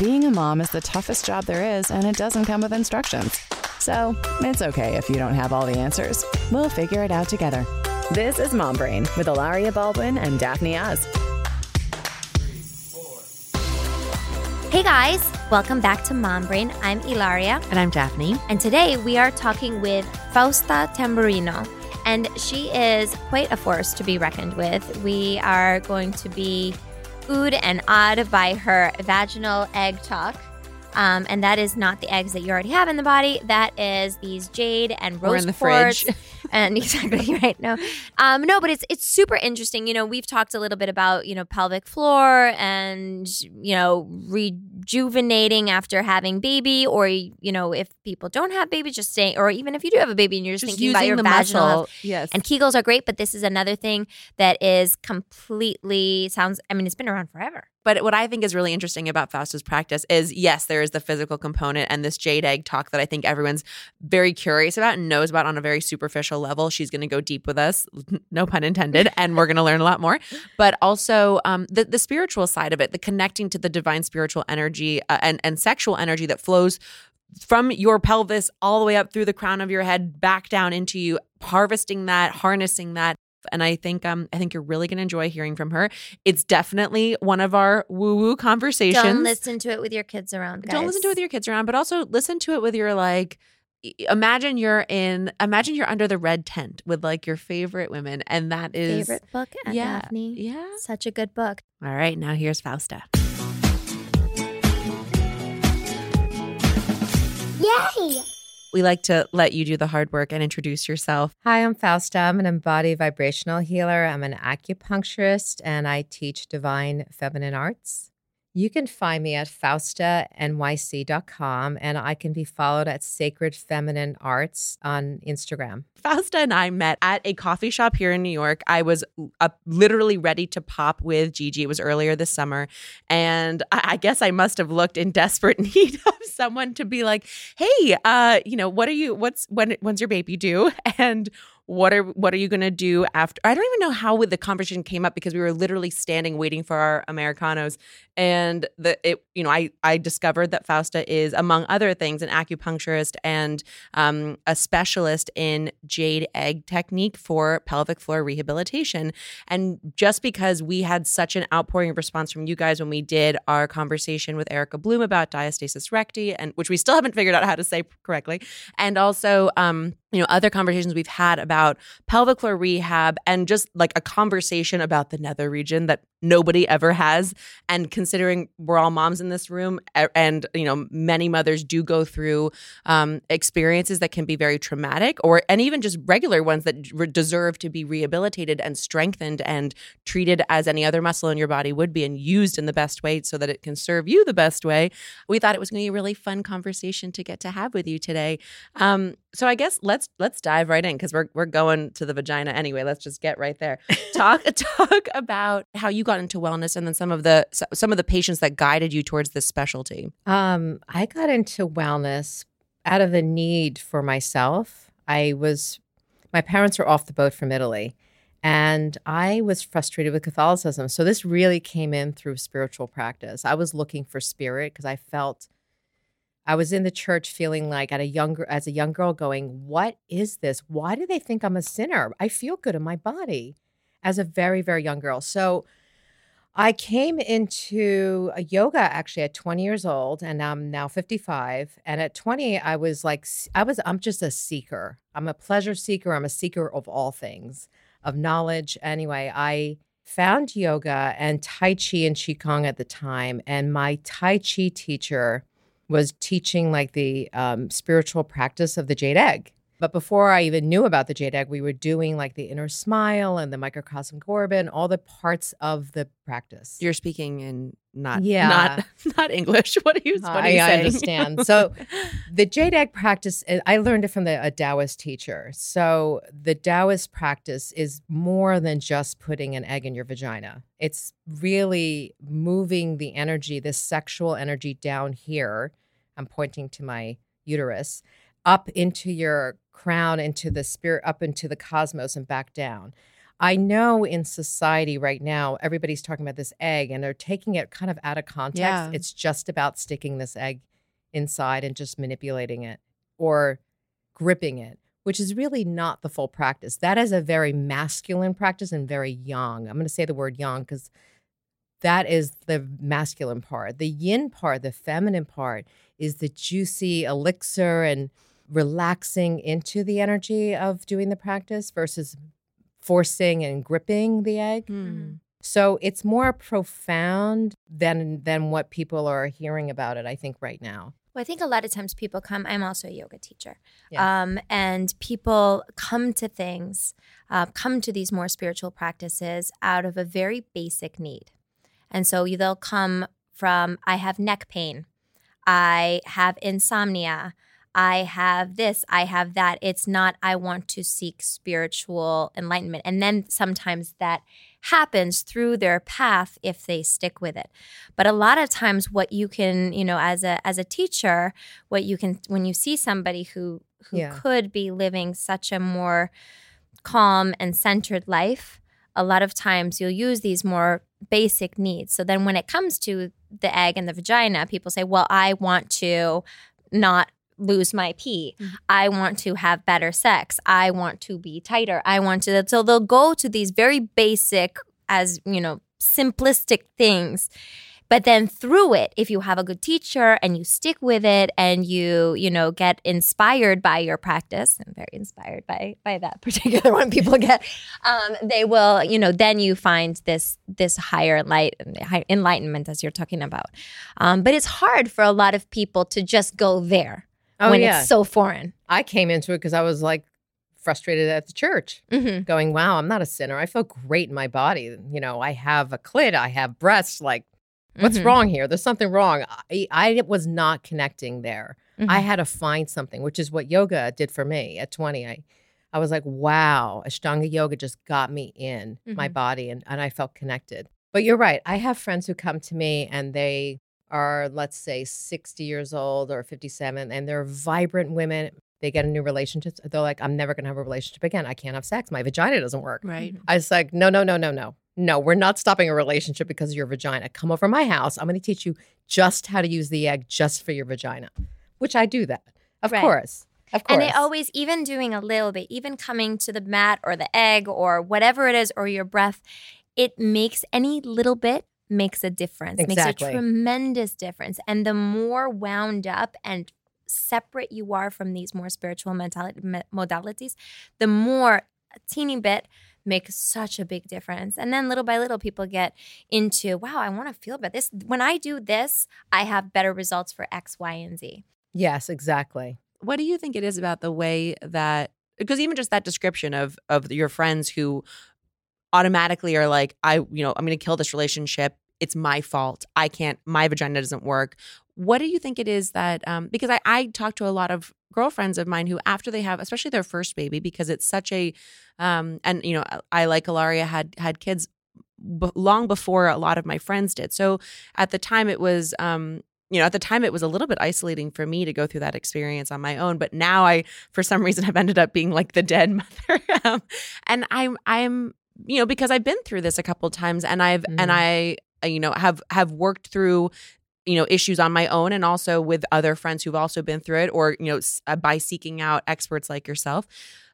being a mom is the toughest job there is, and it doesn't come with instructions. So it's okay if you don't have all the answers. We'll figure it out together. This is Mom Brain with Hilaria Baldwin and Daphne Oz. Hey guys, welcome back to Mom Brain. I'm Hilaria. And I'm Daphne. And today we are talking with Fausta Tamburino. And she is quite a force to be reckoned with. We are going to be oohed and awed by her vaginal egg talk. Um, and that is not the eggs that you already have in the body. That is these jade and rose in the quartz. fridge. and exactly right. No, um, no, but it's it's super interesting. You know, we've talked a little bit about you know pelvic floor and you know rejuvenating after having baby, or you know if people don't have babies, just saying, or even if you do have a baby and you're just, Just thinking about your vaginal health. Yes. And Kegels are great, but this is another thing that is completely sounds. I mean, it's been around forever. But what I think is really interesting about Fausta's practice is yes, there is the physical component and this jade egg talk that I think everyone's very curious about and knows about on a very superficial level. She's going to go deep with us, no pun intended, and we're going to learn a lot more. But also um, the the spiritual side of it, the connecting to the divine spiritual energy uh, and and sexual energy that flows from your pelvis all the way up through the crown of your head back down into you harvesting that harnessing that and I think um I think you're really going to enjoy hearing from her. It's definitely one of our woo woo conversations. Don't listen to it with your kids around. Guys. Don't listen to it with your kids around, but also listen to it with your like imagine you're in imagine you're under the red tent with like your favorite women and that is favorite book at yeah, Daphne. Yeah. Such a good book. All right, now here's Fausta. Yay! We like to let you do the hard work and introduce yourself. Hi, I'm Fausta. I'm an embodied vibrational healer. I'm an acupuncturist and I teach divine feminine arts. You can find me at faustanyc.com and I can be followed at Sacred Feminine Arts on Instagram. Fausta and I met at a coffee shop here in New York. I was uh, literally ready to pop with Gigi. It was earlier this summer. And I, I guess I must have looked in desperate need of someone to be like, hey, uh, you know, what are you, what's, when, when's your baby due? And what are what are you going to do after i don't even know how the conversation came up because we were literally standing waiting for our americanos. And the it you know i i discovered that fausta is among other things an acupuncturist and um, a specialist in jade egg technique for pelvic floor rehabilitation. And just because we had such an outpouring of response from you guys when we did our conversation with erica bloom about diastasis recti and which we still haven't figured out how to say correctly and also um you know other conversations we've had about pelvic floor rehab and just like a conversation about the nether region that nobody ever has and considering we're all moms in this room and you know many mothers do go through um, experiences that can be very traumatic or and even just regular ones that re- deserve to be rehabilitated and strengthened and treated as any other muscle in your body would be and used in the best way so that it can serve you the best way we thought it was going to be a really fun conversation to get to have with you today um, so I guess let's let's dive right in because we're we're going to the vagina anyway. Let's just get right there. Talk talk about how you got into wellness and then some of the some of the patients that guided you towards this specialty. Um, I got into wellness out of the need for myself. I was, my parents were off the boat from Italy, and I was frustrated with Catholicism. So this really came in through spiritual practice. I was looking for spirit because I felt I was in the church feeling like at a younger as a young girl going, "What is this? Why do they think I'm a sinner? I feel good in my body." As a very very young girl. So I came into yoga actually at 20 years old and I'm now 55 and at 20 I was like I was I'm just a seeker. I'm a pleasure seeker. I'm a seeker of all things, of knowledge. Anyway, I found yoga and tai chi and qigong at the time and my tai chi teacher was teaching like the um, spiritual practice of the jade egg. But before I even knew about the jade egg, we were doing like the inner smile and the microcosmic orbit, all the parts of the practice. You're speaking in not Yeah. not not English. What are you? What are I, you I saying? understand. So the jade egg practice, uh, I learned it from the, a Taoist teacher. So the Taoist practice is more than just putting an egg in your vagina. It's really moving the energy, this sexual energy down here. I'm pointing to my uterus, up into your crown, into the spirit, up into the cosmos, and back down. I know in society right now, everybody's talking about this egg and they're taking it kind of out of context. Yeah. It's just about sticking this egg inside and just manipulating it or gripping it, which is really not the full practice. That is a very masculine practice and very yang. I'm going to say the word yang because that is the masculine part. The yin part, the feminine part, is the juicy elixir and relaxing into the energy of doing the practice versus forcing and gripping the egg. Hmm. So it's more profound than than what people are hearing about it. I think right now. Well, I think a lot of times people come. I'm also a yoga teacher, Yeah. um, and people come to things, uh, come to these more spiritual practices out of a very basic need, and so they'll come from I have neck pain, I have insomnia, I have this, I have that. It's not I want to seek spiritual enlightenment, and then sometimes that happens through their path if they stick with it. But a lot of times what you can, you know, as a as a teacher, what you can when you see somebody who who Yeah. could be living such a more calm and centered life, a lot of times you'll use these more basic needs. So then when it comes to the egg and the vagina, people say, "Well, I want to not lose my pee. Mhm. I want to have better sex. I want to be tighter. I want to." So they'll go to these very basic as, you know, simplistic things. But then through it, if you have a good teacher and you stick with it and you, you know, get inspired by your practice, I'm very inspired by by that particular one people get, um, they will, you know, then you find this this higher light enlightenment as you're talking about. Um, but it's hard for a lot of people to just go there Oh when yeah, it's so foreign. I came into it because I was like frustrated at the church, Mm-hmm. going, "Wow, I'm not a sinner. I feel great in my body. You know, I have a clit, I have breasts. Like, what's Mhm. wrong here? There's something wrong." I, I was not connecting there. Mm-hmm. I had to find something, which is what yoga did for me at 20. I, I was like, wow, Ashtanga yoga just got me in my Mhm. body and, and I felt connected. But you're right. I have friends who come to me and they are, let's say, 60 years old or 57, and they're vibrant women. They get a new relationship. They're like, I'm never going to have a relationship again. I can't have sex. My vagina doesn't work. Right. I was like, no, no, no, no, no. No, we're not stopping a relationship because of your vagina. Come over my house. I'm going to teach you just how to use the egg just for your vagina, which I do that. Of Right. course. Of course. And it always, even doing a little bit, even coming to the mat or the egg or whatever it is, or your breath, it makes any little bit makes a difference. Makes a tremendous difference. And the more wound up and separate you are from these more spiritual mentality, modalities, the more a teeny bit makes such a big difference. And then little by little, people get into, wow, I want to feel better. This when I do this, I have better results for X, Y, and Z. yes, exactly. what do you think it is about the way that because even just that description of of your friends who automatically are like i you know i'm going to kill this relationship it's my fault i can't my vagina doesn't work what do you think it is that um because i i talk to a lot of girlfriends of mine who after they have especially their first baby because it's such a um and you know i like Hilaria had had kids b- long before a lot of my friends did so at the time it was um you know, at the time it was a little bit isolating for me to go through that experience on my own, but now I, for some reason, have ended up being like the dead mother. um, and I'm, I'm, you know, because I've been through this a couple of times, and I've, and Mhm. I, you know, have have worked through, you know, issues on my own, and also with other friends who've also been through it, or you know, s- uh, by seeking out experts like yourself.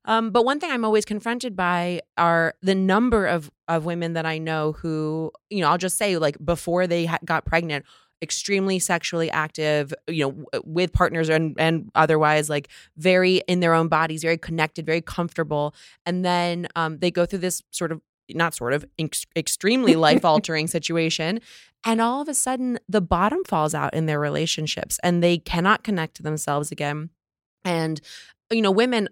Um, but one thing I'm always confronted by are the number of of women that I know who, you know, I'll just say like before they ha- got pregnant extremely sexually active you know w- with partners and and otherwise like very in their own bodies very connected very comfortable and then um they go through this sort of not sort of ex- extremely life altering situation and all of a sudden the bottom falls out in their relationships and they cannot connect to themselves again. And you know women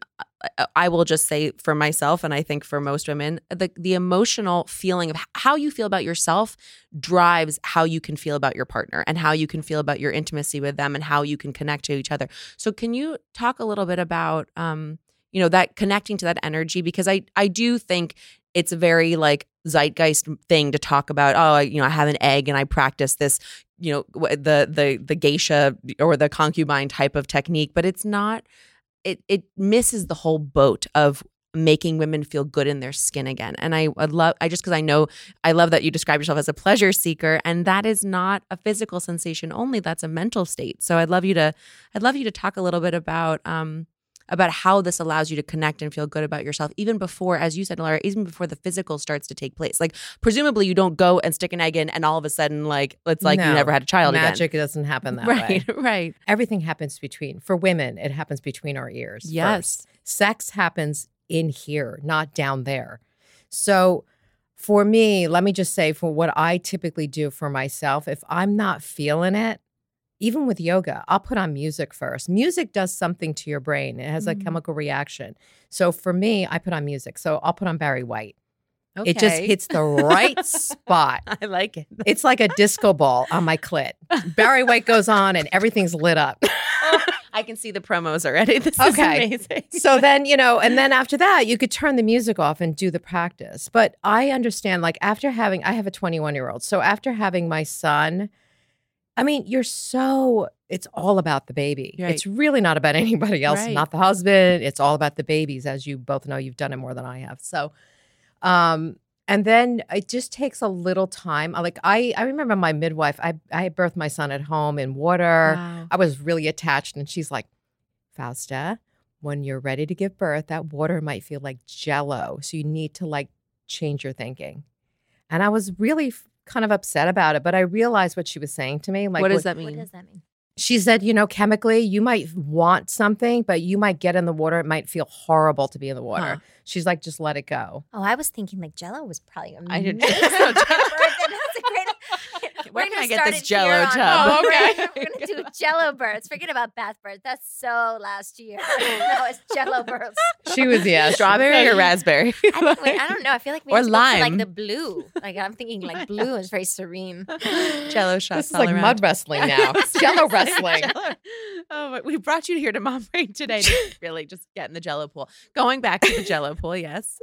i will just say for myself and i think for most women the the emotional feeling of how you feel about yourself drives how you can feel about your partner and how you can feel about your intimacy with them and how you can connect to each other. So can you talk a little bit about um you know that connecting to that energy because i i do think it's a very like zeitgeist thing to talk about oh you know i have an egg and i practice this you know the the the geisha or the concubine type of technique but it's not it it misses the whole boat of making women feel good in their skin again. And I would love, I just because I know, I love that you describe yourself as a pleasure seeker, and that is not a physical sensation only. That's a mental state. So I'd love you to, I'd love you to talk a little bit about, um, about how this allows you to connect and feel good about yourself, even before, as you said, Laura, even before the physical starts to take place. Like, presumably, you don't go and stick an egg in, and all of a sudden, like, it's like you never had a child Magic doesn't happen that again. way. Right, right. Everything happens between, for women, it happens between our ears. Yes. first. Sex happens in here, not down there. So for me, let me just say for what I typically do for myself, if I'm not feeling it, even with yoga, I'll put on music first. Music does something to your brain. It has a Mhm. chemical reaction. So for me, I put on music. So I'll put on Barry White. It just hits the right spot. I like it. It's like a disco ball on my clit. Barry White goes on and everything's lit up. I can see the promos already. This Okay. is amazing. so then, you know, and then after that, you could turn the music off and do the practice. But I understand, like, after having, I have a 21 year old. So after having my son, I mean, you're so, it's all about the baby. Right. It's really not about anybody else, Right. not the husband. It's all about the babies, as you both know, you've done it more than I have. So, um, and then it just takes a little time. I- Like I, I remember my midwife. I, I birthed my son at home in water. Wow. I was really attached, and she's like, Fausta, when you're ready to give birth, that water might feel like jello. So you need to like change your thinking. And I was really kind of upset about it, but I realized what she was saying to me. Like, what does that mean? What mean? does that mean? She said, you know, chemically, you might want something, but you might get in the water. It might feel horrible to be in the water. Huh. She's like, just let it go. Oh, I was thinking like Jello was probably amazing. I didn't- for No, birth, Jell- and that's a great. Where We're can gonna I get start this Jello Jell-O here on- tub? Oh, okay. We're, we're gonna do Jello birds. Forget about bath birds. That's so last year. no, it's Jello birds. She was, yeah. Strawberry or raspberry? I, think, wait, I don't know. I feel like we Or have to lime. like the blue. Like I'm thinking like blue is very serene. Jello shots. This is all like around. mud wrestling now. Jello wrestling. Jello. Oh, but we brought you here to Mom Brain today to really just get in the Jello pool. Going back to the Jello pool, yes.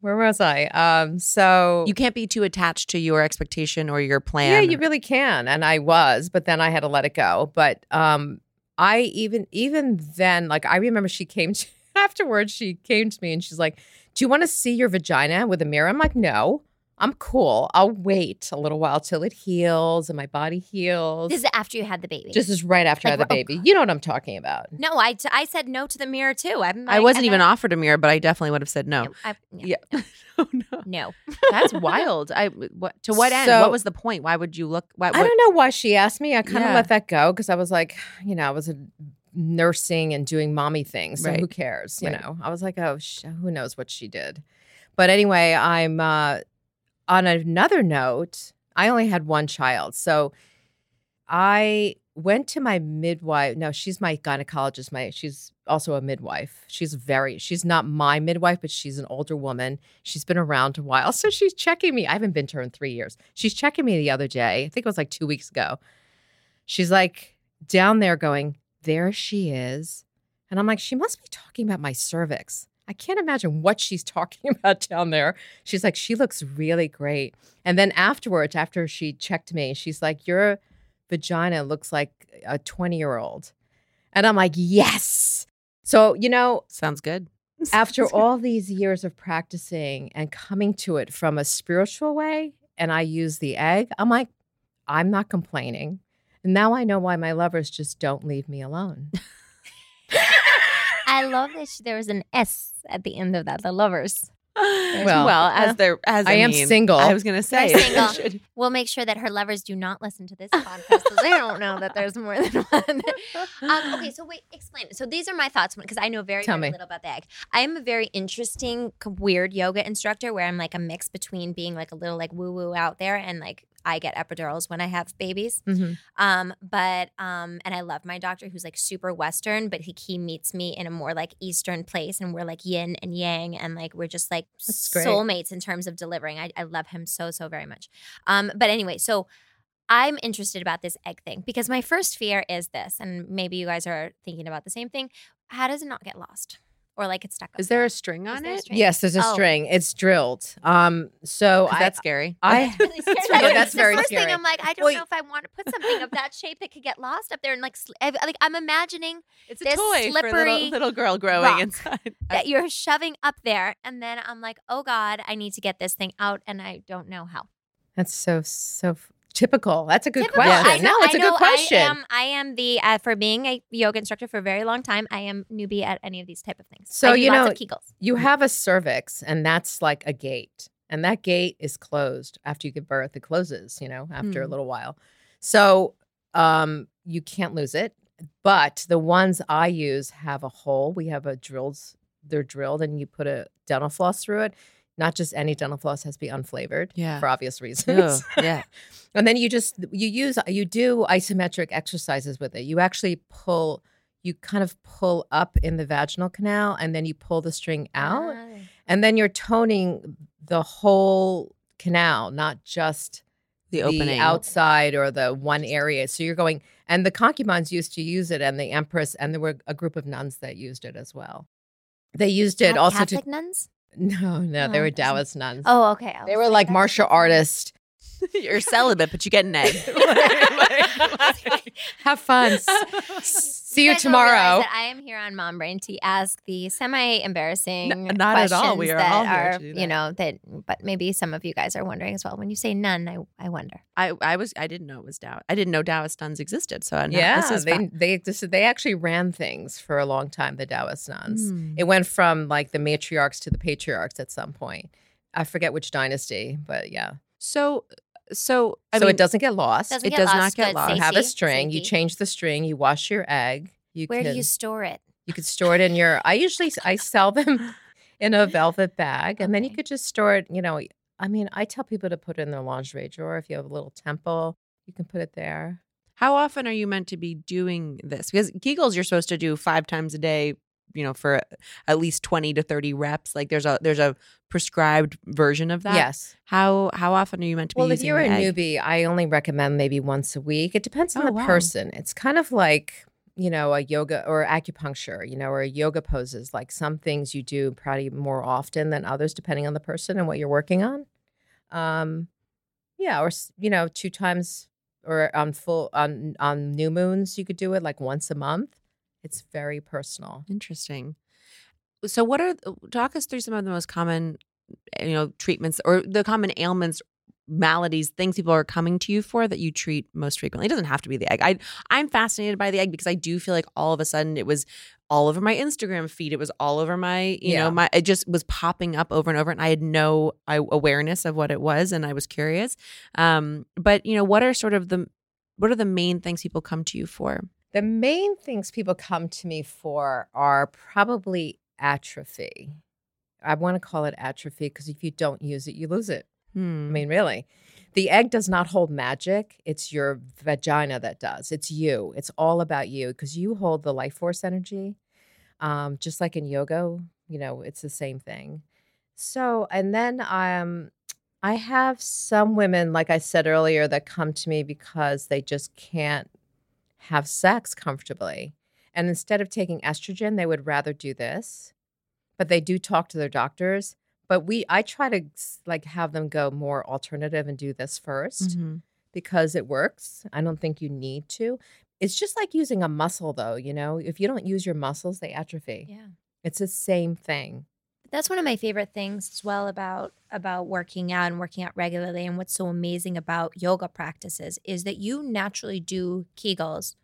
Where was I? Um, so You can't be too attached to your expectation or your plan. Yeah, you really can. And I was, but then I had to let it go. But um I even even then, like I remember she came to afterwards, she came to me and she's like, Do you want to see your vagina with a mirror? I'm like, No. I'm cool. I'll wait a little while till it heals and my body heals. This is after you had the baby. This is right after I had the oh, baby. You know what I'm talking about. no, I, t- I said no to the mirror too. I'm I like- wasn't and even then- offered a mirror, but I definitely would have said no. I, no, Yeah. oh no. no. That's wild. I what to what end? So- what was the point? Why would you look why, I don't know why she asked me. I kind of Yeah. let that go because I was like, you know, I was a nursing and doing mommy things. So Right. who cares? You Right. know, I was like, oh, sh- who knows what she did. But anyway, I'm uh, on another note. I only had one child, so I went to my midwife. No, she's my gynecologist. My she's also a midwife. She's very. She's not my midwife, but she's an older woman. She's been around a while, so she's checking me. I haven't been to her in three years. She's checking me the other day. I think it was like two weeks ago. She's like down there going, "There she is," and I'm like, "She must be talking about my cervix." I can't imagine what she's talking about down there. She's like, she looks really great. And then afterwards, after she checked me, she's like, Your vagina looks like a 20 year old. And I'm like, Yes. So, you know, sounds good. after Sounds good. all these years of practicing and coming to it from a spiritual way, and I use the egg, I'm like, I'm not complaining. And now I know why my lovers just don't leave me alone. I love that she, there was an S at the end of that. The lovers. well, Well, as there as I, I am mean, single. I was gonna say single. should- We'll make sure that her lovers do not listen to this podcast so they don't know that there's more than one. um, okay, so wait, explain. So these are my thoughts because I know very, Tell very me. little about the egg. I am a very interesting, weird yoga instructor where I'm like a mix between being like a little like woo woo out there and like I get epidurals when I have babies. Mhm. Um, but um, and I love my doctor who's like super Western, but he, he meets me in a more like Eastern place, and we're like yin and yang, and like we're just like That's great. soulmates in terms of delivering. I, I love him so so very much. Um, but anyway, so I'm interested about this egg thing because my first fear is this, and maybe you guys are thinking about the same thing. How does it not get lost? Or like it's stuck. Up Is there a string on it? string? Yes, there's a Oh. string. It's drilled. Um, so 'Cause I, that's scary. I really scary. Yeah, Like, that's the very first scary. thing I'm like, I don't Well, know if I want to put something of that shape that could get lost up there and like, sl- I- like I'm imagining It's a this toy for slippery little, little girl growing inside. that you're shoving up there, and then I'm like, oh god, I need to get this thing out, and I don't know how. That's so so f- typical. That's a good Typical. question. I know, no, it's I a know good question. I am, I am the uh, for being a yoga instructor for a very long time. I am newbie at any of these type of things. So, you know, you have a cervix, and that's like a gate, and that gate is closed after you give birth. It closes, you know, after a Hmm. little while. So um, you can't lose it. But the ones I use have a hole. We have a drilled. They're drilled, and you put a dental floss through it. Not just any dental floss has to be unflavored, Yeah. for obvious reasons. Ugh, yeah. And then you just you use you do isometric exercises with it. You actually pull you kind of pull up in the vaginal canal and then you pull the string out Ah. and then you're toning the whole canal, not just The opening. outside or the one area. So you're going and the concubines used to use it and the empress and there were a group of nuns that used it as well. They used it also Catholic to nuns. no, no, they Oh, were Taoist nuns. Oh, okay. They were like martial artists. You're celibate, but you get an egg. Have fun. See you guys tomorrow. that I am here on Mom Brain to ask the semi-embarrassing N- not at all. We are that all here are, to do you know, that. But maybe some of you guys are wondering as well. When you say none, I I wonder. I, I was I didn't know it was Taoist. I didn't know Taoist nuns existed. So I know, Yeah, this is they fun. they this, they actually ran things for a long time. The Taoist nuns. Mm. It went from like the matriarchs to the patriarchs at some point. I forget which dynasty, but yeah. So so I so mean, it doesn't get lost. Doesn't It get does not get lost. you have a safety, string. You change the string. You wash your egg. You Where can, do you store it? you could store it in your. I usually I sell them in a velvet bag, and then you could just store it. You know, I mean, I tell people to put it in their lingerie drawer. If you have a little temple, you can put it there. how often are you meant to be doing this? Because Kegels you're supposed to do five times a day. You know, for at least twenty to thirty reps. Like there's a there's a prescribed version of that. Yes. How how often are you meant to be doing it? Well, if you're a egg? newbie, I only recommend maybe once a week. It depends on Oh, the wow. person. It's kind of like, you know, a yoga or acupuncture, you know, or yoga poses. Like some things you do probably more often than others, depending on the person and what you're working on. Um, yeah, or you know, two times or on full on on new moons, you could do it like once a month. It's very personal. Interesting. So, what are talk us through some of the most common, you know, treatments or the common ailments, maladies, things people are coming to you for that you treat most frequently. It doesn't have to be the egg. I I'm fascinated by the egg because I do feel like all of a sudden it was all over my Instagram feed. It was all over my, you Yeah. know, my it just was popping up over and over, and I had no I, awareness of what it was, and I was curious. Um, but you know, what are sort of the what are the main things people come to you for? The main things people come to me for are probably atrophy. I want to call it atrophy because if you don't use it, you lose it. I Hmm. mean, really. The egg does not hold magic. It's your vagina that does. It's you. It's all about you because you hold the life force energy. Um, just like in yoga, you know, it's the same thing. So, and then um, I have some women, like I said earlier, that come to me because they just can't have sex comfortably. And instead of taking estrogen, they would rather do this. But they do talk to their doctors. But we, I try to like have them go more alternative and do this 1st Mhm. because it works. I don't think you need to. It's just like using a muscle, though. You know, if you don't use your muscles, they atrophy. Yeah. It's the same thing. That's one of my favorite things as well about about working out and working out regularly and what's so amazing about yoga practices is that you naturally do Kegels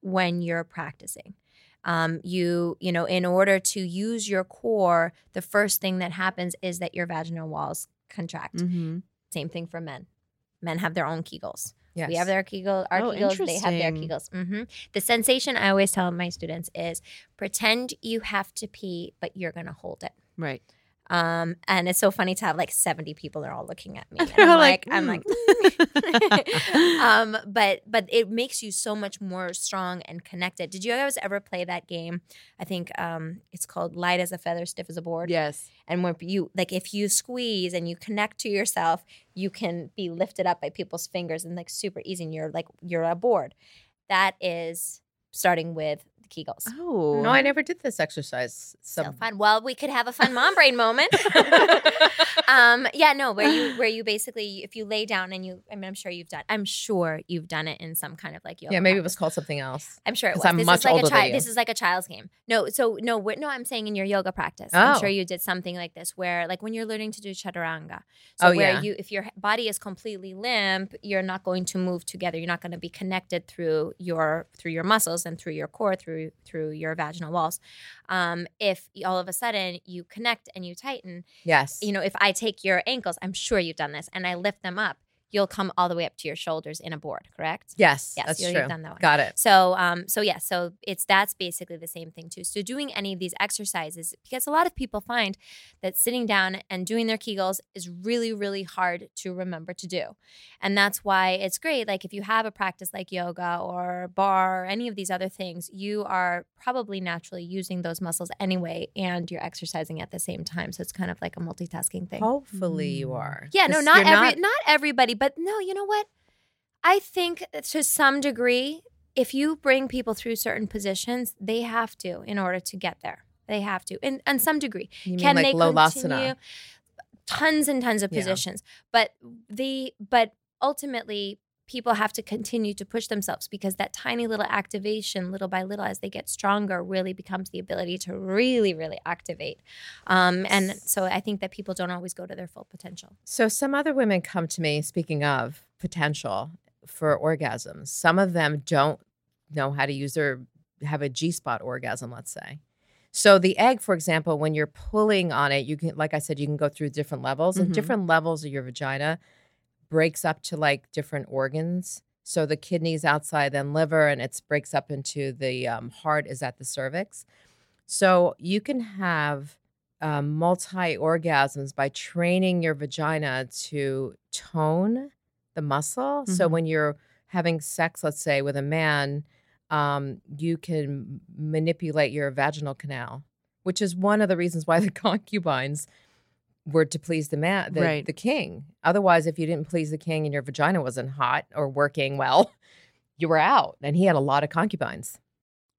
when you're practicing. Um, you you know in order to use your core, the first thing that happens is that your vaginal walls contract. Mhm. Same thing for men. Men have their own Kegels. Yes. We have their Kegel, our Oh, Kegels, they have their. Kegels. hmm The sensation I always tell my students is pretend you have to pee, but you're going to hold it. Right. Um, and it's so funny to have like 70 people are all looking at me. And I'm like, like, I'm like, "Mm." um, but but it makes you so much more strong and connected. Did you guys ever play that game? I think um, it's called Light as a Feather, Stiff as a Board. Yes. And when you like, if you squeeze and you connect to yourself, you can be lifted up by people's fingers and like super easy. And you're like, you're a board. That is starting with the Kegels. Oh. No, I never did this exercise. So fun. Well, we could have a fun mom brain moment. um, yeah, no, where you where you basically if you lay down and you I mean I'm sure you've done I'm sure you've done it in some kind of like yoga. yeah, maybe it was called something else. I'm sure it was. I'm this much is like older a child. This is like a child's game. No, so no, we're, no. I'm saying in your yoga practice. I'm sure Oh. you did something like this, where like when you're learning to do chaturanga. So Oh, where yeah. you, if your body is completely limp, you're not going to move together. You're not going to be connected through your through your muscles and through your core, through through your vaginal walls. Um, if all of a sudden you connect and you tighten, Yes. you know, if I take your ankles, I'm sure you've done this, and I lift them up, you'll come all the way up to your shoulders in a board. Correct? Yes. Yes, that's you- true. you've done that one. Got it. So, um, so yeah, so it's that's basically the same thing too. So, doing any of these exercises, because a lot of people find that sitting down and doing their Kegels is really, really hard to remember to do, and that's why it's great. Like if you have a practice like yoga or barre or any of these other things, you are probably naturally using those muscles anyway, and you're exercising at the same time. So it's kind of like a multitasking thing. Hopefully you Mm. are. Yeah, no, not you're every not everybody, but no, you know what? I think to some degree, if you bring people through certain positions, they have to in order to get there. They have to, in on some degree. You mean Can like they continue? Tons and tons of Yeah. positions, but the but ultimately people have to continue to push themselves because that tiny little activation little by little as they get stronger really becomes the ability to really really activate um, and so i think that people don't always go to their full potential So some other women come to me, speaking of potential for orgasms. Some of them don't know how to use their have a G spot orgasm, let's say. So the egg, for example, when you're pulling on it, you can, like I said, you can go through different levels, and Mhm. different levels of your vagina breaks up to like different organs. So the kidneys outside, then liver, and it breaks up into the um, heart is at the cervix. So you can have um, multi orgasms by training your vagina to tone the muscle. So Mhm. when you're having sex, let's say with a man, um, you can manipulate your vaginal canal, which is one of the reasons why the concubines were to please the man, the, Right. the king. Otherwise, if you didn't please the king and your vagina wasn't hot or working well, you were out. And he had a lot of concubines.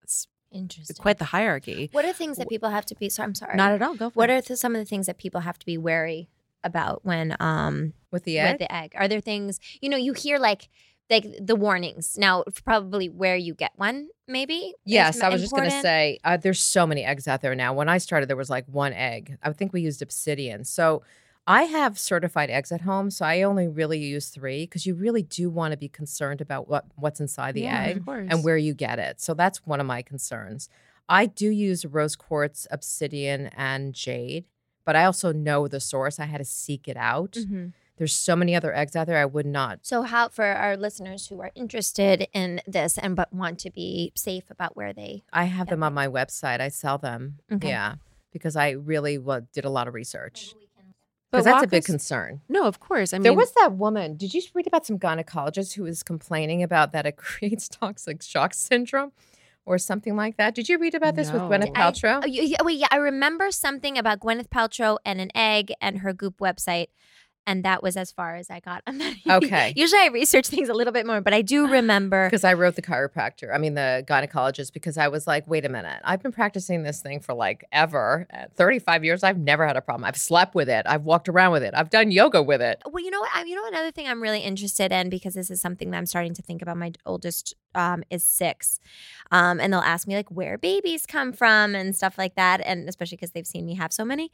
It's interesting quite the hierarchy. what are things that people have to be so i'm sorry Not at all. Go for what it. are th- some of the things that people have to be wary about when um With the egg, with the egg are there things you know you hear like like the warnings now probably where you get one maybe Yes, I was just going to say uh, there's so many eggs out there now. When I started, there was like one egg. I think we used obsidian. So I have certified eggs at home, so I only really use three because you really do want to be concerned about what what's inside the Yeah, egg and where you get it. So that's one of my concerns. I do use rose quartz, obsidian, and jade, but I also know the source. I had to seek it out. Mhm. There's so many other eggs out there. I would not. so how for our listeners who are interested in this and but want to be safe about where they I have Yeah. them on my website. I sell them. Okay. Yeah, because I really wa- did a lot of research. But Because that's a big us- concern. No, of course. I mean, there was that woman. Did you read about some gynecologist who was complaining about that it creates toxic shock syndrome or something like that? Did you read about this with No. Gwyneth I- Paltrow? Oh, yeah, wait, yeah, I remember something about Gwyneth Paltrow and an egg and her Goop website, and that was as far as I got on that. Okay. Usually I research things a little bit more, but I do remember. Because I wrote the chiropractor, I mean the gynecologist, because I was like, wait a minute, I've been practicing this thing for like ever, At 35 years. I've never had a problem. I've slept with it. I've walked around with it. I've done yoga with it. Well, you know what? I, you know another thing I'm really interested in because this is something that I'm starting to think about. My oldest um, is six, um, and they'll ask me like where babies come from and stuff like that, and especially because they've seen me have so many.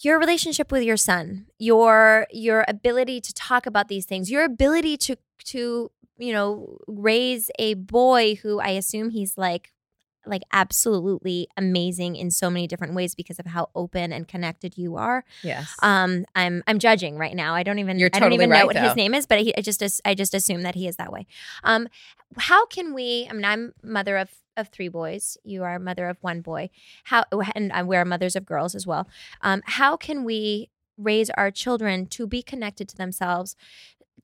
Your relationship with your son, your your ability to talk about these things, your ability to to you know raise a boy who I assume he's like like absolutely amazing in so many different ways because of how open and connected you are. Yes. Um, I'm I'm judging right now. I don't even You're I don't totally even know what though. his name is, but he, I just I just assume that he is that way. Um, how can we? I mean, I'm mother of of three boys. You are mother of one boy. How and uh, we're mothers of girls as well. Um, how can we raise our children to be connected to themselves?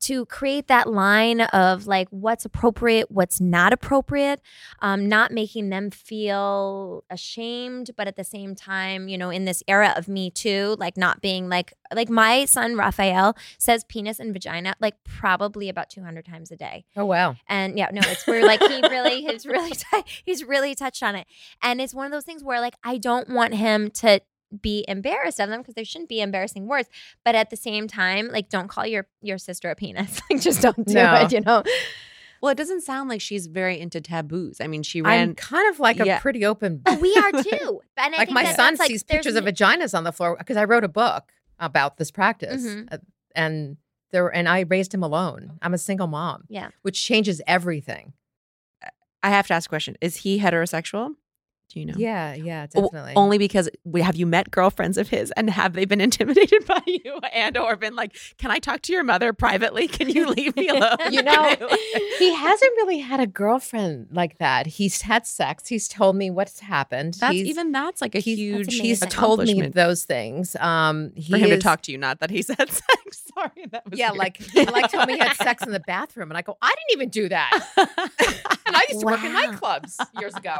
To create that line of like what's appropriate, what's not appropriate, um, not making them feel ashamed, but at the same time, you know, in this era of Me Too, like not being like like my son Rafael says penis and vagina like probably about two hundred times a day. Oh wow! And yeah, no, it's where like he really he's really t- he's really touched on it, and it's one of those things where like I don't want him to be embarrassed of them because there shouldn't be embarrassing words but at the same time like don't call your your sister a penis like just don't do No. it you know Well, it doesn't sound like she's very into taboos. I mean, she ran. I'm kind of like Yeah. a pretty open. but we are too and I like think my that son that's, like, sees pictures of vaginas on the floor because I wrote a book about this practice, Mhm. Uh, and there and I raised him alone. I'm a single mom, yeah which changes everything. I have to ask a question: Is he heterosexual? Do you know? Yeah, yeah, O- definitely. Only because we have you met girlfriends of his and have they been intimidated by you and or been like, can I talk to your mother privately? Can you leave me alone? You know, he hasn't really had a girlfriend like that. He's had sex. He's told me what's happened. that's he's, even that's like a huge he's told me those things. Um, he for him to talk to you, not that he's had sex. Sorry, that was Yeah, weird. like he like told me he had sex in the bathroom, and I go, I didn't even do that. And I used to work in nightclubs years ago.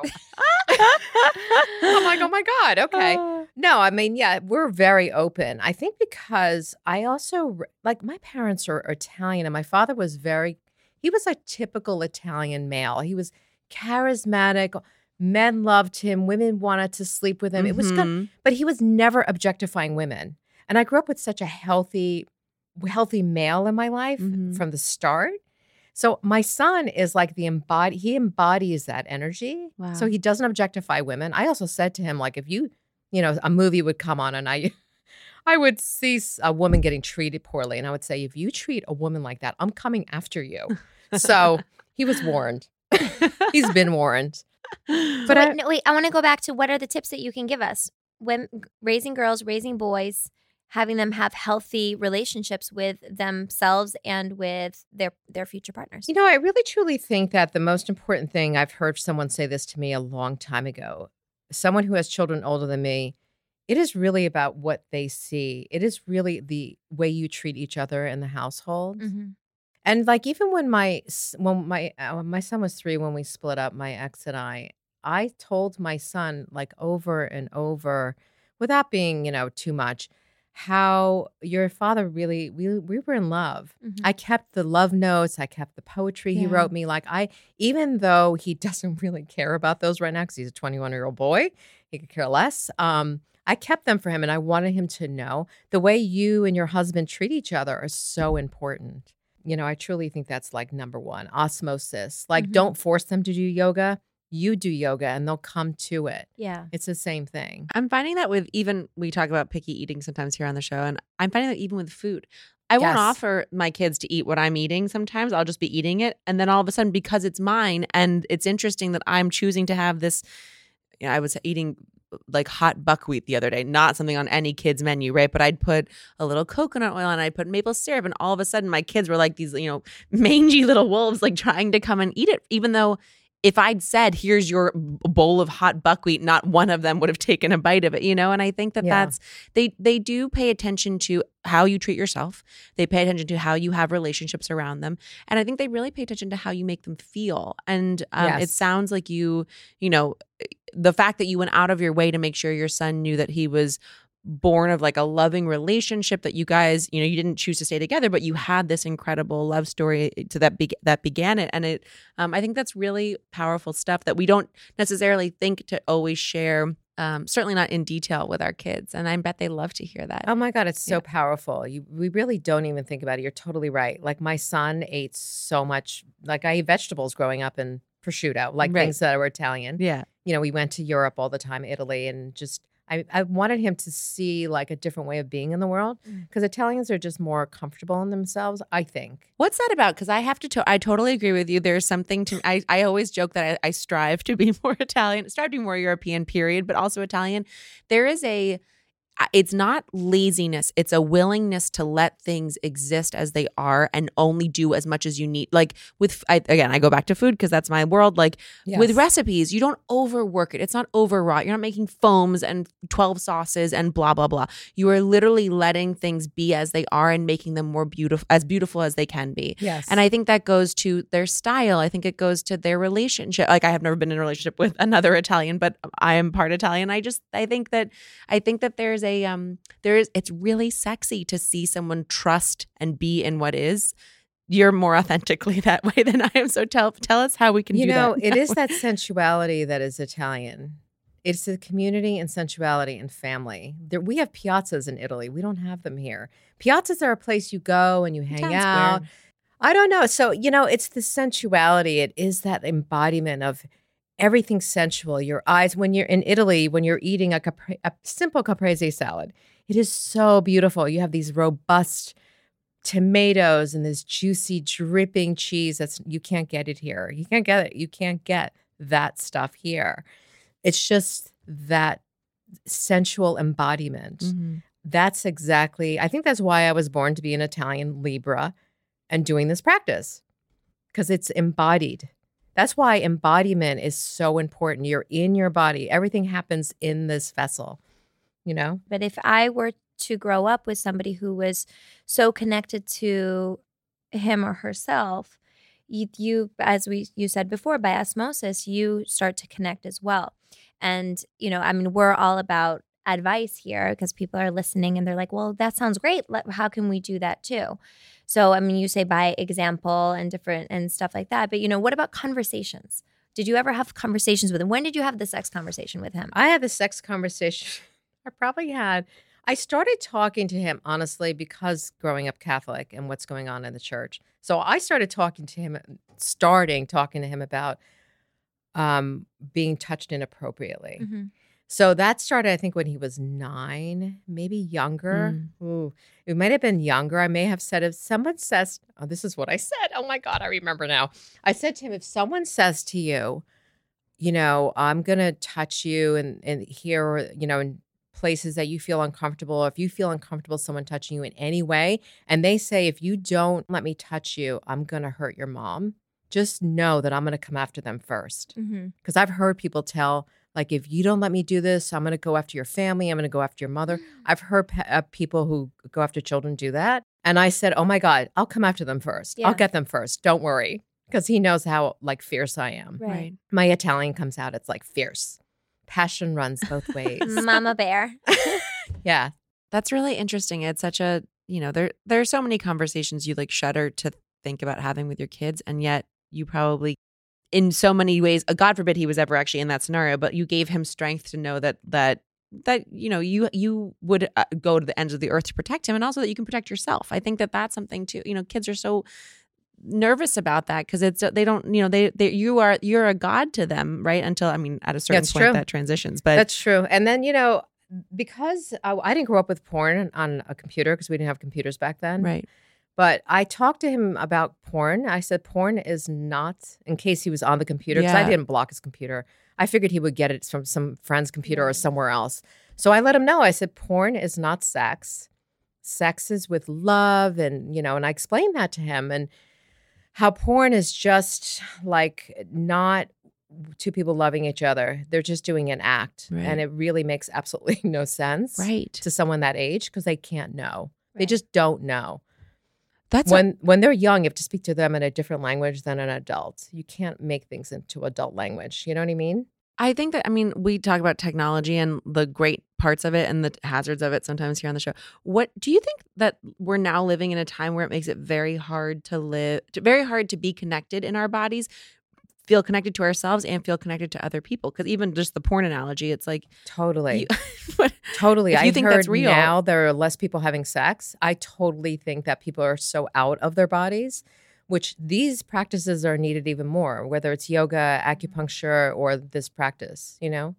I'm like, oh my god, okay. No, I mean, yeah, we're very open. I think because I also like my parents are Italian, and my father was very. He was a typical Italian male. He was charismatic. Men loved him. Women wanted to sleep with him. It was good, Mhm. but he was never objectifying women. And I grew up with such a healthy, healthy male in my life Mhm. from the start. So my son is like the embody. He embodies that energy. So he doesn't objectify women. I also said to him, like, if you, you know, a movie would come on and I, I would see a woman getting treated poorly, and I would say, if you treat a woman like that, I'm coming after you. So he was warned. He's been warned. but But wait, I- no, wait i want to go back to what are the tips that you can give us when raising girls raising boys having them have healthy relationships with themselves and with their their future partners You know, I really truly think that the most important thing I've heard someone say this to me a long time ago. Someone who has children older than me, it is really about what they see. It is really the way you treat each other in the household. Mhm. And like even when my when my uh, my son was 3 when we split up, my ex and I, I told my son like over and over without being, you know, too much how your father really we we were in love. Mhm. I kept the love notes. I kept the poetry he wrote me. Like I, even though he doesn't really care about those right now because he's a 21 year old boy, he could care less. Um, I kept them for him, and I wanted him to know the way you and your husband treat each other is so important. You know, I truly think that's like number one osmosis. Like, Mhm. don't force them to do yoga. You do yoga, and they'll come to it. yeah It's the same thing. I'm finding that with even we talk about picky eating sometimes here on the show, and I'm finding that even with food. I won't offer my kids to eat what I'm eating sometimes. I'll just be eating it. And then all of a sudden, because it's mine and it's interesting that I'm choosing to have this, you know, I was eating like hot buckwheat the other day, not something on any kid's menu, right? But I'd put a little coconut oil and I'd put maple syrup. And all of a sudden, my kids were like these, you know, mangy little wolves, like trying to come and eat it, even though if I'd said, here's your bowl of hot buckwheat, not one of them would have taken a bite of it, you know? And I think that Yeah. that's, they, they do pay attention to how you treat yourself. They pay attention to how you have relationships around them. And I think they really pay attention to how you make them feel. And um, it sounds like you, you know, the fact that you went out of your way to make sure your son knew that he was born of like a loving relationship that you guys you know you didn't choose to stay together but you had this incredible love story to that be- that began it and it um, i think that's really powerful stuff that we don't necessarily think to always share um, certainly not in detail with our kids and i bet they love to hear that Oh my God, it's so Yeah. powerful. You, we really don't even think about it. You're totally right. Like my son ate so much, like I ate vegetables growing up and prosciutto, like Right. things that were Italian. yeah You know, we went to Europe all the time, Italy, and just, I, I wanted him to see like a different way of being in the world Mm. because Italians are just more comfortable in themselves, I think. What's that about? Because I have to, to. I totally agree with you. There's something to. I, I always joke that I, I strive to be more Italian, strive to be more European. Period, but also Italian. There is a. It's not laziness it's a willingness to let things exist as they are and only do as much as you need like with I, again i go back to food because that's my world like with recipes you don't overwork it it's not overwrought you're not making foams and 12 sauces and blah blah blah you are literally letting things be as they are and making them more beautiful as beautiful as they can be Yes. and I think that goes to their style. I think it goes to their relationship. Like I have never been in a relationship with another Italian, but I am part Italian. I just I think that I think that there's a um there is it's really sexy to see someone trust and be in what is. You're more authentically that way than I am. So tell tell us how we can you do know, it is that sensuality that is Italian. It's the community and sensuality and family. There, we have piazzas in Italy. We don't have them here. Piazzas are a place you go and you hang Town out. square. I don't know. So, you know, it's the sensuality. It is that embodiment of everything sensual. Your eyes, when you're in Italy, when you're eating a, capre- a simple caprese salad, it is so beautiful. You have these robust tomatoes and this juicy, dripping cheese that's you can't get it here. You can't get it. You can't get that stuff here. It's just that sensual embodiment Mhm. that's exactly i think that's why i was born to be an italian libra and doing this practice because it's embodied that's why embodiment is so important. You're in your body. Everything happens in this vessel you know? But if I were to grow up with somebody who was so connected to him or herself, you, you as we you said before, by osmosis, you start to connect as well. And you know, I mean, we're all about advice here because people are listening and they're like, "Well, that sounds great. How can we do that too?" So, I mean, you say by example and different and stuff like that. But you know, what about conversations? Did you ever have conversations with him? When did you have the sex conversation with him? i had the sex conversation i probably had i started talking to him honestly because growing up catholic and what's going on in the church so i started talking to him starting talking to him about um being touched inappropriately Mhm. So that started, I think, when he was nine, maybe younger. Ooh, it might have been younger. I may have said, if someone says, oh, this is what I said. Oh my God, I remember now. I said to him, if someone says to you, you know, I'm going to touch you and, and here, you know, in places that you feel uncomfortable, or if you feel uncomfortable, someone touching you in any way, and they say, if you don't let me touch you, I'm going to hurt your mom, just know that I'm going to come after them first Mm-hmm. because I've heard people tell, like, if you don't let me do this, I'm going to go after your family. I'm going to go after your mother. I've heard pe- uh, people who go after children do that. And I said, oh my God, I'll come after them first. Yeah. I'll get them first. Don't worry. Because he knows how, like, fierce I am. Right. My Italian comes out, it's like fierce. Passion runs both ways. Mama Bear. yeah. That's really interesting. It's such a, you know, there there are so many conversations you like shudder to think about having with your kids and yet you probably in so many ways, uh, God forbid he was ever actually in that scenario, but you gave him strength to know that that that you know you you would uh, go to the ends of the earth to protect him and also that you can protect yourself. I think that that's something too. You know, kids are so nervous about that because it's they don't you know they, they you are you're a god to them right until i mean at a certain That's point true. that transitions but That's true. And then, you know, because I, I didn't grow up with porn on a computer because we didn't have computers back then. right But I talked to him about porn. I said, porn is not, in case he was on the computer, because I didn't block his computer. I figured he would get it from some friend's computer or somewhere else. So I let him know. I said, porn is not sex. Sex is with love. And, you know, and I explained that to him and how porn is just like not two people loving each other. They're just doing an act. Right. And it really makes absolutely no sense right to someone that age because they can't know. They just don't know that's when when they're young, you have to speak to them in a different language than an adult. You can't make things into adult language. You know what I mean? I think that I mean we talk about technology and the great parts of it and the hazards of it sometimes here on the show. What do you think that we're now living in a time where it makes it very hard to live, to, very hard to be connected in our bodies, feel connected to ourselves and feel connected to other people? Because even just the porn analogy, it's like Totally, you, totally. I think heard that's real- now there are less people having sex. I totally think that people are so out of their bodies, which these practices are needed even more. Whether it's yoga, mm-hmm. acupuncture, or this practice, you know.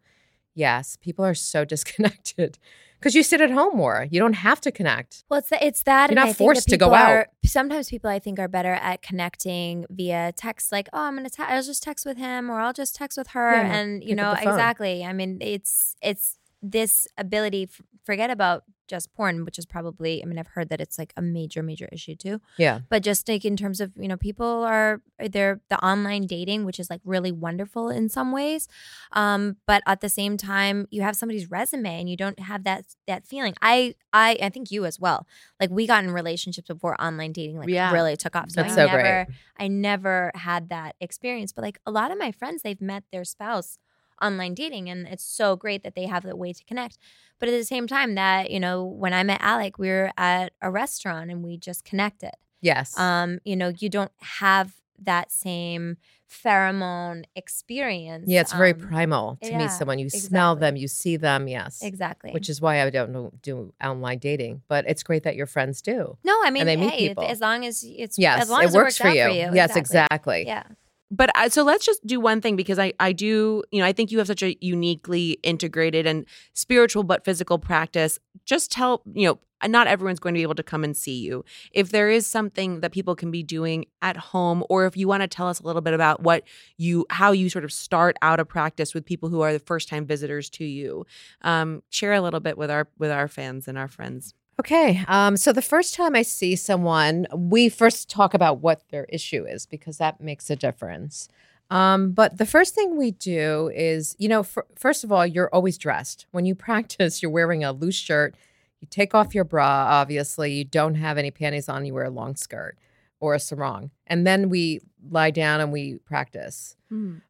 Yes, people are so disconnected because you sit at home more. You don't have to connect. Well, it's it's that. You're not I think that forced to go people out. sometimes people I think are better at connecting via text, like, oh, I'm gonna, te- I'll just text with him, or I'll just text with her, Yeah, and you know, exactly. I mean, it's it's this ability forget about just porn, which is probably, I mean, I've heard that it's like a major, major issue too. Yeah. But just like in terms of, you know, people are, they're the online dating, which is like really wonderful in some ways. Um, but at the same time, you have somebody's resume and you don't have that, that feeling. I, I, I think you as well. Like we got in relationships before online dating like Yeah. really took off. So That's I so never, great. I never had that experience. But like a lot of my friends, they've met their spouse online dating and it's so great that they have the way to connect. But at the same time that, you know, when I met Alec, we were at a restaurant and we just connected. Yes. Um, you know, you don't have that same pheromone experience. yeah, it's very um, primal to yeah, meet someone. You smell them, you see them. Yes. Exactly. Which is why I don't do online dating, but it's great that your friends do. no, I mean, they meet hey, if- people. as long as it's Yes, as long it as works it for works you. for you. Yes, exactly. Yeah. But I, so let's just do one thing because I I do you know I think you have such a uniquely integrated and spiritual but physical practice. Just tell you know not everyone's going to be able to come and see you. If there is something that people can be doing at home, or if you want to tell us a little bit about what you how you sort of start out a practice with people who are the first time visitors to you, um, share a little bit with our with our fans and our friends. Okay. Um, so the first time I see someone, we first talk about what their issue is because that makes a difference. Um, but the first thing we do is, you know, fir- first of all, you're always dressed. When you practice, you're wearing a loose shirt. You take off your bra, obviously. You don't have any panties on. You wear a long skirt or a sarong. And then we lie down and we practice.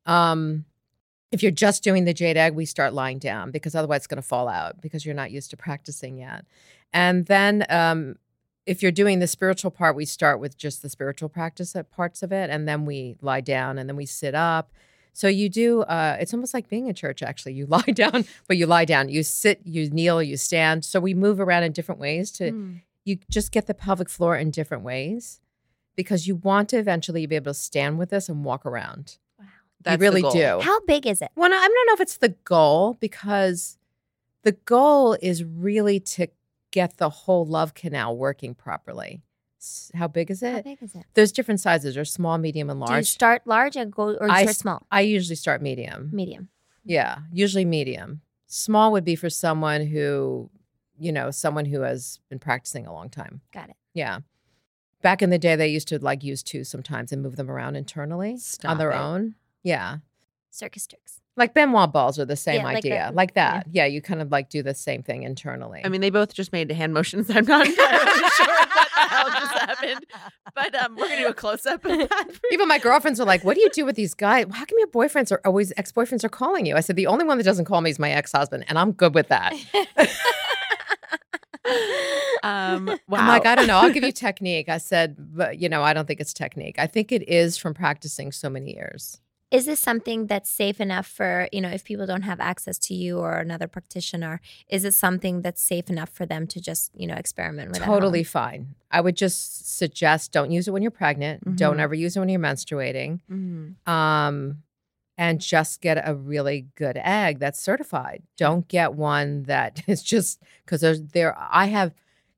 Um, if you're just doing the jade egg, we start lying down because otherwise it's going to fall out because you're not used to practicing yet. And then um, if you're doing the spiritual part, we start with just the spiritual practice at parts of it, and then we lie down, and then we sit up. So you do. Uh, it's almost like being in church. Actually, you lie down, but you lie down. You sit, you kneel, you stand. So we move around in different ways to. Mm. You just get the pelvic floor in different ways, because you want to eventually be able to stand with this and walk around. That's you really goal. do. How big is it? Well, no, I don't know if it's the goal because the goal is really to get the whole love canal working properly. How big is it? How it? big is it? There's different sizes. There's small, medium, and Do you large. start large and go, or I start small, I usually start medium. medium? Yeah, usually medium. Small would be for someone who, you know, someone who has been practicing a long time. Got it. Yeah. Back in the day, they used to like use two sometimes and move them around internally Stop on their it. own. Yeah. Circus tricks. Like Ben Wa balls are the same Yeah, like idea. that. Like that. Yeah. you kind of like do the same thing internally. I mean, they both just made hand motions. I'm not entirely sure what the hell just happened, but um, we're gonna do a close up of that. for even my girlfriends are like, "What do you do with these guys? How come your boyfriends are always ex boyfriends are calling you?" I said, "The only one that doesn't call me is my ex husband, and I'm good with that." Um, wow. I'm like, I don't know. I'll give you technique. I said, but you know, I don't think it's technique. I think it is from practicing so many years. Is this something that's safe enough for, you know, if people don't have access to you or another practitioner, is it something that's safe enough for them to just, you know, experiment with? Totally fine. I would just suggest don't use it when you're pregnant. Don't Mhm. ever use it when you're menstruating. Mhm. um, and just get a really good egg that's certified. Don't get one that is just because there's there. I have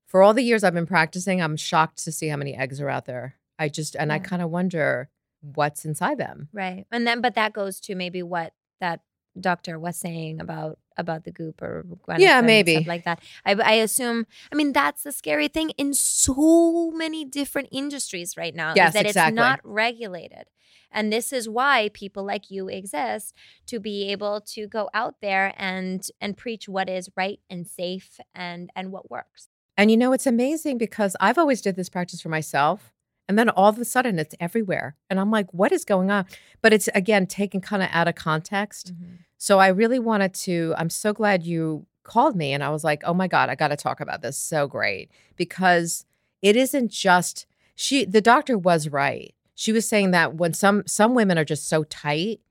for all the years I've been practicing, I'm shocked to see how many eggs are out there. I just and I kind of wonder what's inside them. Right. And then, but that goes to maybe what that doctor was saying about about the goop or Gwyneth Yeah, maybe. stuff like that. I, I assume. I mean, that's the scary thing in so many different industries right now. Yes, that exactly. it's not regulated. And this is why people like you exist to be able to go out there and and preach what is right and safe and and what works. And you know, it's amazing because I've always did this practice for myself. And then all of a sudden it's everywhere. And I'm like, what is going on? But it's again taken kind of out of context. Mm-hmm. So I really wanted to, I'm so glad you called me and I was like, oh my God, I got to talk about this. So great. Because it isn't just she the doctor was right. She was saying that when some some women are just so tight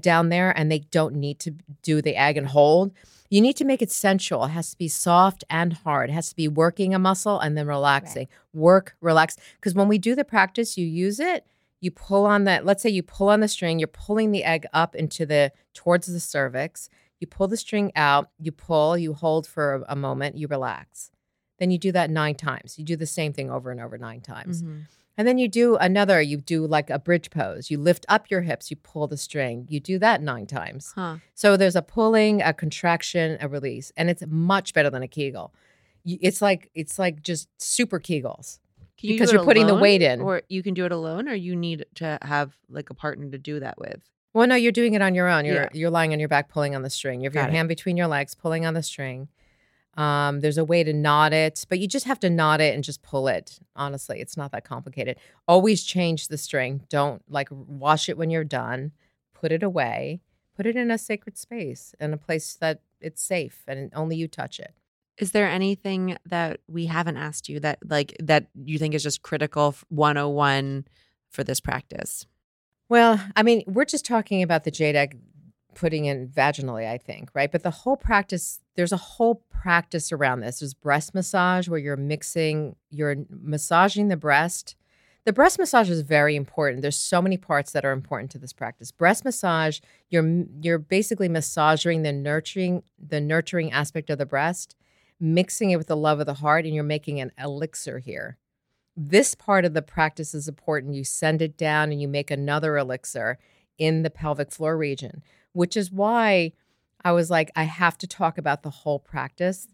down there and they don't need to do the egg and hold, you need to make it sensual. It has to be soft and hard. It has to be working a muscle and then relaxing. Work, relax. Because when we do the practice, you use it, you pull on that. Let's say you pull on the string, you're pulling the egg up into the towards the cervix. You pull the string out, you pull, you hold for a, a moment, you relax. Then you do that nine times. You do the same thing over and over nine times. Mhm. And then you do another, you do like a bridge pose. You lift up your hips, you pull the string. You do that nine times. Huh. So there's a pulling, a contraction, a release, and it's much better than a Kegel. It's like it's like just super Kegels. Can you Because you're putting the weight in. or you can do it alone, or you need to have like a partner to do that with. Well, no, you're doing it on your own. You're Yeah. you're lying on your back, pulling on the string. You have your it. hand between your legs, pulling on the string. Um, there's a way to knot it, but you just have to knot it and just pull it. Honestly, it's not that complicated. Always change the string. Don't like wash it when you're done. Put it away. Put it in a sacred space in a place that it's safe and only you touch it. Is there anything that we haven't asked you that like that you think is just critical 101 for this practice? Well, I mean, we're just talking about the jade egg putting in vaginally, I think, right? But the whole practice, there's a whole practice around this. There's breast massage where you're mixing, you're massaging the breast. The breast massage is very important. There's so many parts that are important to this practice. Breast massage, you're you're basically massaging the nurturing the nurturing aspect of the breast, mixing it with the love of the heart, and you're making an elixir here this part of the practice is important. You send it down and you make another elixir in the pelvic floor region, which is why I was like, I have to talk about the whole practice.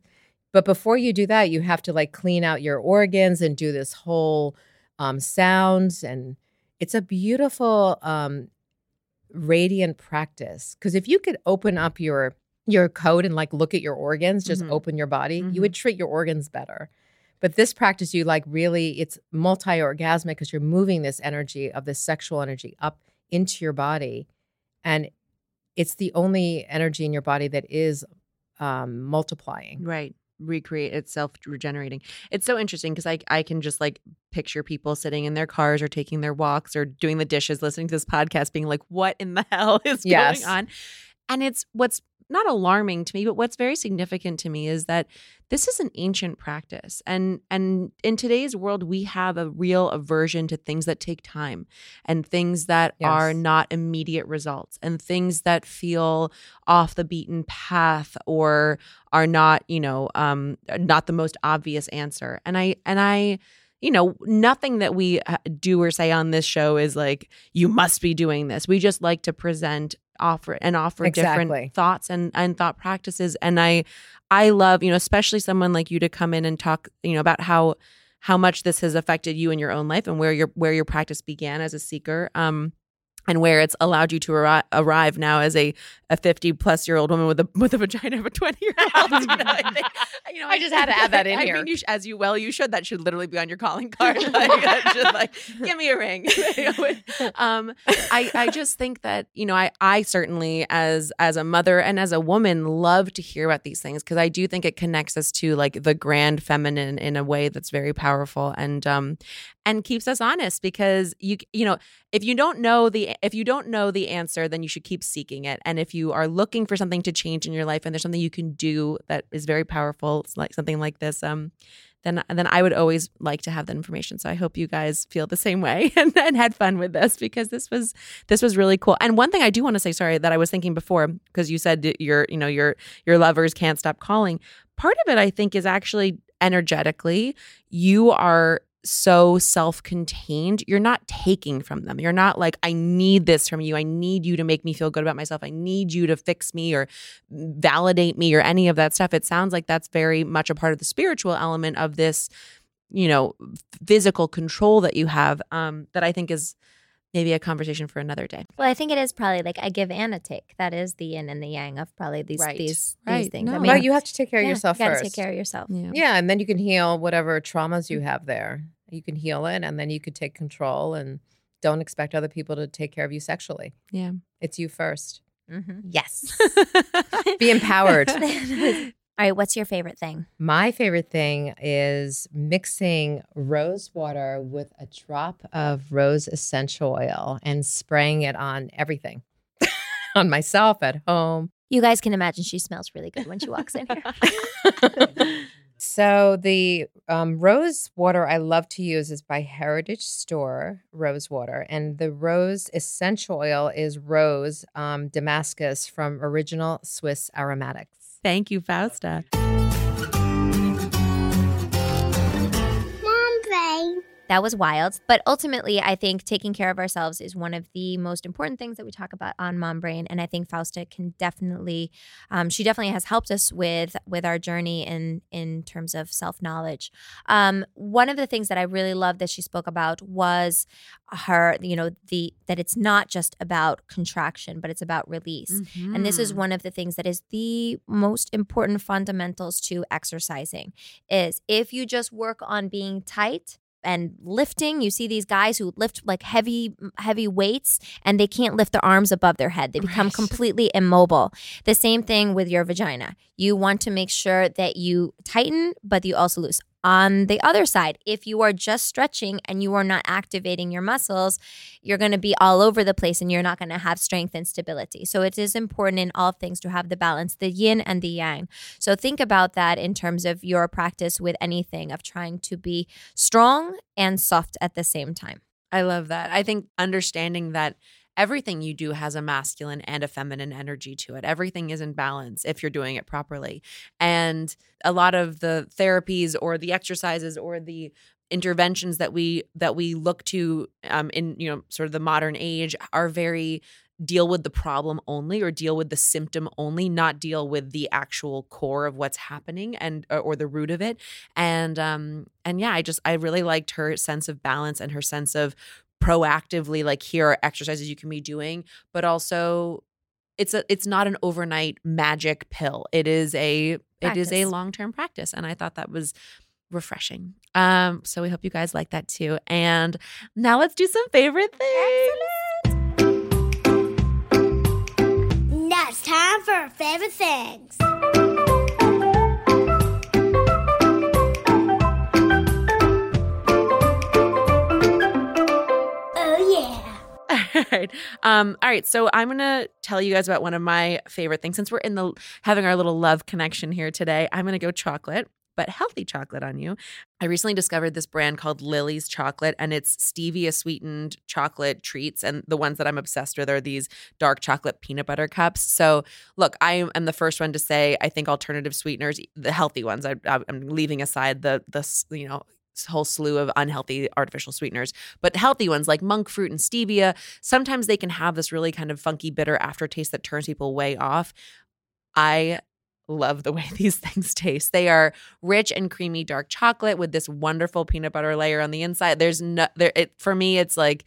But before you do that, you have to like clean out your organs and do this whole um, sounds. And it's a beautiful, um, radiant practice. Because if you could open up your your code and like look at your organs, just Mhm. open your body, Mhm. you would treat your organs better. But this practice, you like really, it's multi orgasmic because you're moving this energy of this sexual energy up into your body. And it's the only energy in your body that is um, multiplying. Right. Recreate itself regenerating. It's so interesting because I I can just like picture people sitting in their cars or taking their walks or doing the dishes, listening to this podcast, being like, what in the hell is Yes. going on? And it's what's not alarming to me, but what's very significant to me is that this is an ancient practice. And and in today's world, we have a real aversion to things that take time and things that Yes. are not immediate results and things that feel off the beaten path or are not, you know, um, not the most obvious answer. And I and I you know, nothing that we uh, do or say on this show is like you must be doing this. We just like to present offer and offer Exactly. different thoughts and and thought practices and I I love, you know, especially someone like you to come in and talk, you know, about how how much this has affected you in your own life and where your where your practice began as a seeker. Um and where it's allowed you to arri- arrive now as a, a 50 plus year old woman with a with a vagina of a 20 year old. You know, I, think, you know, I just had to add that in I here. mean, you sh- as you well, you should. That should literally be on your calling card. Like, should, like give me a ring. um, I I just think that you know I I certainly as as a mother and as a woman love to hear about these things because I do think it connects us to like the grand feminine in a way that's very powerful and um and keeps us honest because you you know if you don't know the if you don't know the answer then you should keep seeking it. And if you are looking for something to change in your life and there's something you can do that is very powerful like something like this um then then I would always like to have that information. So I hope you guys feel the same way and, and had fun with this because this was this was really cool. And one thing I do want to say sorry that I was thinking before because you said your you know your your lovers can't stop calling. Part of it I think is actually energetically you are so self-contained you're not taking from them. You're not like i need this from you. I need you to make me feel good about myself. I need you to fix me or validate me or any of that stuff. It sounds like that's very much a part of the spiritual element of this you know physical control that you have um that i think is maybe a conversation for another day Well, I think it is probably like I give and a take. That is the yin and the yang of probably these Right. these Right. these things. I No. mean, Well, you have to take care of yourself you first. take care of yourself. yeah Yeah, and then you can heal whatever traumas you have there. You can heal it, and then you could take control and don't expect other people to take care of you sexually. yeah It's you first. Mhm. Yes. Be empowered. All right. What's your favorite thing? My favorite thing is mixing rose water with a drop of rose essential oil and spraying it on everything on myself at home. You guys can imagine she smells really good when she walks in here. So the um, rose water I love to use is by Heritage Store Rose Water, and the rose essential oil is rose um, Damascus from Original Swiss Aromatics. Thank you fausta that was wild. But ultimately, I think taking care of ourselves is one of the most important things that we talk about on Mom Brain. And I think Fausta can definitely, um, she definitely has helped us with with our journey in in terms of self knowledge. Um, one of the things that I really loved that she spoke about was her, you know, the that it's not just about contraction, but it's about release. And this is Mhm. one of the things that is the most important fundamentals to exercising is if you just work on being tight and lifting. You see these guys who lift like heavy heavy weights and they can't lift their arms above their head. They become Right. completely immobile. The same thing with your vagina. You want to make sure that you tighten but you also loose on the other side if you are just stretching and you are not activating your muscles you're going to be all over the place and you're not going to have strength and stability so it is important in all things to have the balance the yin and the yang so think about that in terms of your practice with anything of trying to be strong and soft at the same time. I love that. I think understanding that everything you do has a masculine and a feminine energy to it. Everything is in balance if you're doing it properly. And a lot of the therapies or the exercises or the interventions that we that we look to um, in you know sort of the modern age are very deal with the problem only or deal with the symptom only not deal with the actual core of what's happening and uh, or the root of it and um and yeah i just i really liked her sense of balance and her sense of proactively like here are exercises you can be doing but also it's a it's not an overnight magic pill. It is a it is a long-term practice and i thought that was refreshing. Um so we hope you guys like that too and now let's do some favorite things. Now it's time for our favorite things. all right. Um, all right. So I'm gonna tell you guys about one of my favorite things. Since we're in the having our little love connection here today, I'm gonna go chocolate, but healthy chocolate on you. I recently discovered this brand called Lily's Chocolate, and it's stevia sweetened chocolate treats. And the ones that I'm obsessed with are these dark chocolate peanut butter cups. So look, I am the first one to say I think alternative sweeteners, the healthy ones. I, I'm leaving aside the the you know whole slew of unhealthy artificial sweeteners but healthy ones like monk fruit and stevia sometimes they can have this really kind of funky bitter aftertaste that turns people way off. I love the way these things taste. They are rich and creamy dark chocolate with this wonderful peanut butter layer on the inside. There's no there it for me it's like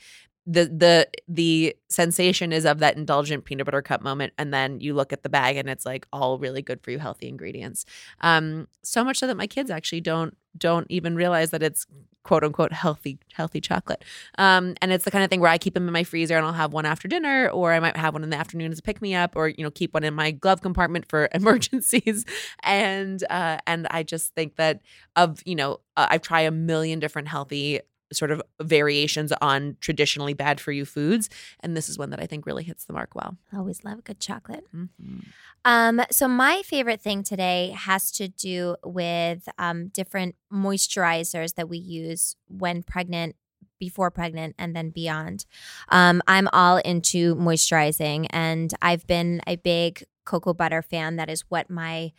the the the sensation is of that indulgent peanut butter cup moment and then you look at the bag and it's like all really good for you healthy ingredients. Um so much so that my kids actually don't don't even realize that it's quote unquote healthy healthy chocolate. Um and it's the kind of thing where i keep them in my freezer and i'll have one after dinner or i might have one in the afternoon as a pick me up or you know keep one in my glove compartment for emergencies. And uh and i just think that of you know uh, i try a million different healthy sort of variations on traditionally bad for you foods and this is one that i think really hits the mark well Always love good chocolate. Mhm. Um, so my favorite thing today has to do with um, different moisturizers that we use when pregnant, before pregnant, and then beyond. Um, I'm all into moisturizing, and I've been a big cocoa butter fan. That is what my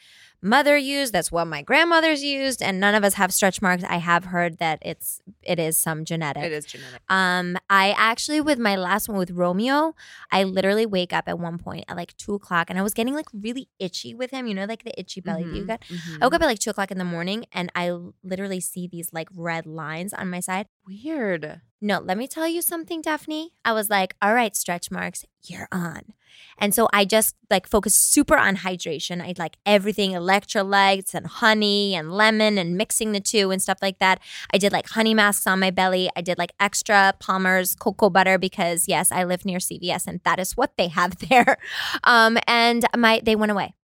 mother used. That's what my grandmothers used, and none of us have stretch marks. I have heard that it's it is some genetic. it is genetic Um, I actually with my last one with Romeo, I literally wake up at one point at like two o'clock, and I was getting like really itchy with him. You know, like the itchy belly that you Mhm, get. mhm. I woke up at like two o'clock in the morning, and i literally see these like red lines on my side. weird No, let me tell you something, Daphne. I was like, all right, stretch marks, you're on. And so I just like focused super on hydration. I like everything electrolytes and honey and lemon and mixing the two and stuff like that. I did like honey masks on my belly. I did like extra Palmer's cocoa butter because yes, I live near CVS and that is what they have there. Um, and my they went away.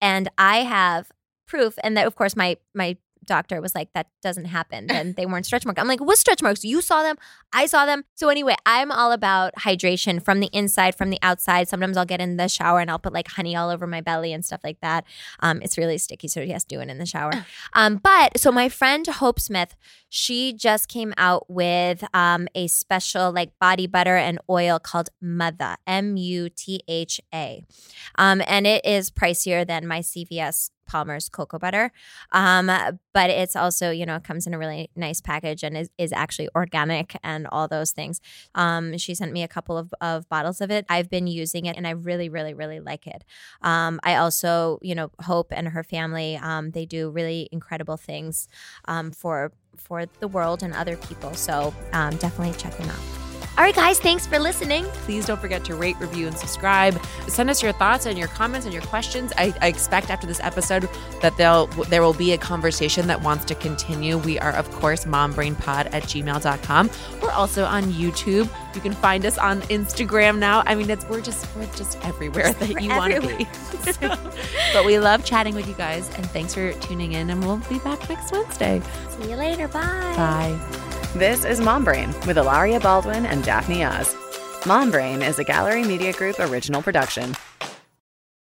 And I have proof and that of course my my doctor was like that doesn't happen. Then they weren't stretch marks. I'm like what stretch marks? You saw them? I saw them? So anyway i'm all about hydration from the inside from the outside. Sometimes i'll get in the shower and i'll put like honey all over my belly and stuff like that. Um, it's really sticky so to do it in the shower. Um, but so my friend hope smith she just came out with um, a special like body butter and oil called mother m-u-t-h-a um, and it is pricier than my cvs Palmer's cocoa butter. Um, but it's also, you know, it comes in a really nice package and is, is actually organic and all those things. Um, she sent me a couple of, of bottles of it. I've been using it and I really, really, really like it. Um, I also, you know, Hope and her family, um, they do really incredible things um, for for the world and other people. So um, definitely check them out. All right, guys, thanks for listening. Please don't forget to rate, review, and subscribe. Send us your thoughts and your comments and your questions. I, I expect after this episode that they'll there will be a conversation that wants to continue. We are, of course, mombrainpod at gmail.com. We're also on YouTube. You can find us on Instagram now. I mean, it's we're just we're just everywhere that you want to be. So, but we love chatting with you guys, and thanks for tuning in. And we'll be back next Wednesday. See you later. Bye. Bye. This is Mom Brain with Hilaria Baldwin and Daphne Oz. Mom Brain is a Gallery Media Group original production